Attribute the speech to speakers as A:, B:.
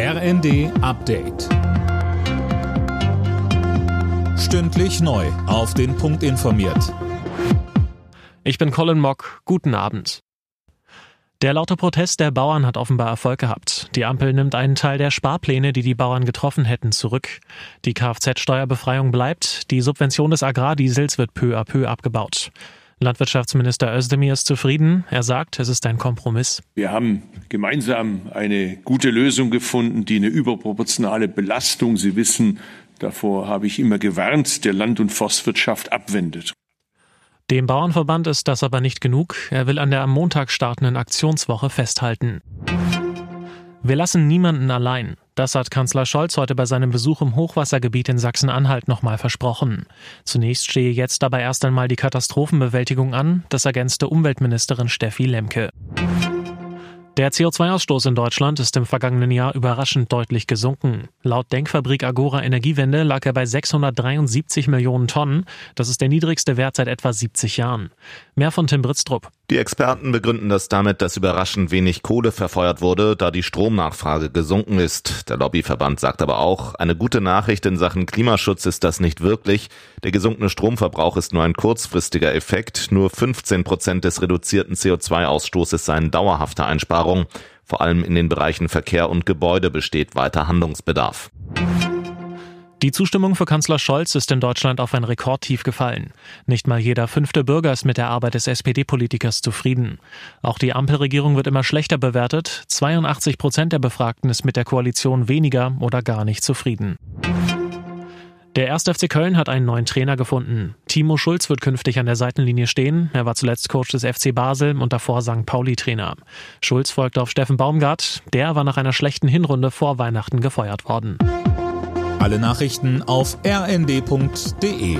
A: RND Update. Stündlich neu. Auf den Punkt informiert.
B: Ich bin Colin Mock. Guten Abend. Der laute Protest der Bauern hat offenbar Erfolg gehabt. Die Ampel nimmt einen Teil der Sparpläne, die die Bauern getroffen hätten, zurück. Die Kfz-Steuerbefreiung bleibt. Die Subvention des Agrardiesels wird peu à peu abgebaut. Landwirtschaftsminister Özdemir ist zufrieden. Er sagt, es ist ein Kompromiss.
C: Wir haben gemeinsam eine gute Lösung gefunden, die eine überproportionale Belastung, Sie wissen, davor habe ich immer gewarnt, der Land- und Forstwirtschaft abwendet.
B: Dem Bauernverband ist das aber nicht genug. Er will an der am Montag startenden Aktionswoche festhalten. Wir lassen niemanden allein. Das hat Kanzler Scholz heute bei seinem Besuch im Hochwassergebiet in Sachsen-Anhalt nochmal versprochen. Zunächst stehe jetzt dabei erst einmal die Katastrophenbewältigung an, das ergänzte Umweltministerin Steffi Lemke. Der CO2-Ausstoß in Deutschland ist im vergangenen Jahr überraschend deutlich gesunken. Laut Denkfabrik Agora Energiewende lag er bei 673 Millionen Tonnen. Das ist der niedrigste Wert seit etwa 70 Jahren. Mehr von Tim Britztrup.
D: Die Experten begründen das damit, dass überraschend wenig Kohle verfeuert wurde, da die Stromnachfrage gesunken ist. Der Lobbyverband sagt aber auch, eine gute Nachricht in Sachen Klimaschutz ist das nicht wirklich. Der gesunkene Stromverbrauch ist nur ein kurzfristiger Effekt. Nur 15 Prozent des reduzierten CO2-Ausstoßes seien dauerhafte Einsparungen. Vor allem in den Bereichen Verkehr und Gebäude besteht weiter Handlungsbedarf.
B: Die Zustimmung für Kanzler Scholz ist in Deutschland auf ein Rekordtief gefallen. Nicht mal jeder fünfte Bürger ist mit der Arbeit des SPD-Politikers zufrieden. Auch die Ampelregierung wird immer schlechter bewertet. 82 Prozent der Befragten ist mit der Koalition weniger oder gar nicht zufrieden. Der 1. FC Köln hat einen neuen Trainer gefunden. Timo Schulz wird künftig an der Seitenlinie stehen. Er war zuletzt Coach des FC Basel und davor St. Pauli-Trainer. Schulz folgte auf Steffen Baumgart. Der war nach einer schlechten Hinrunde vor Weihnachten gefeuert worden.
A: Alle Nachrichten auf rnd.de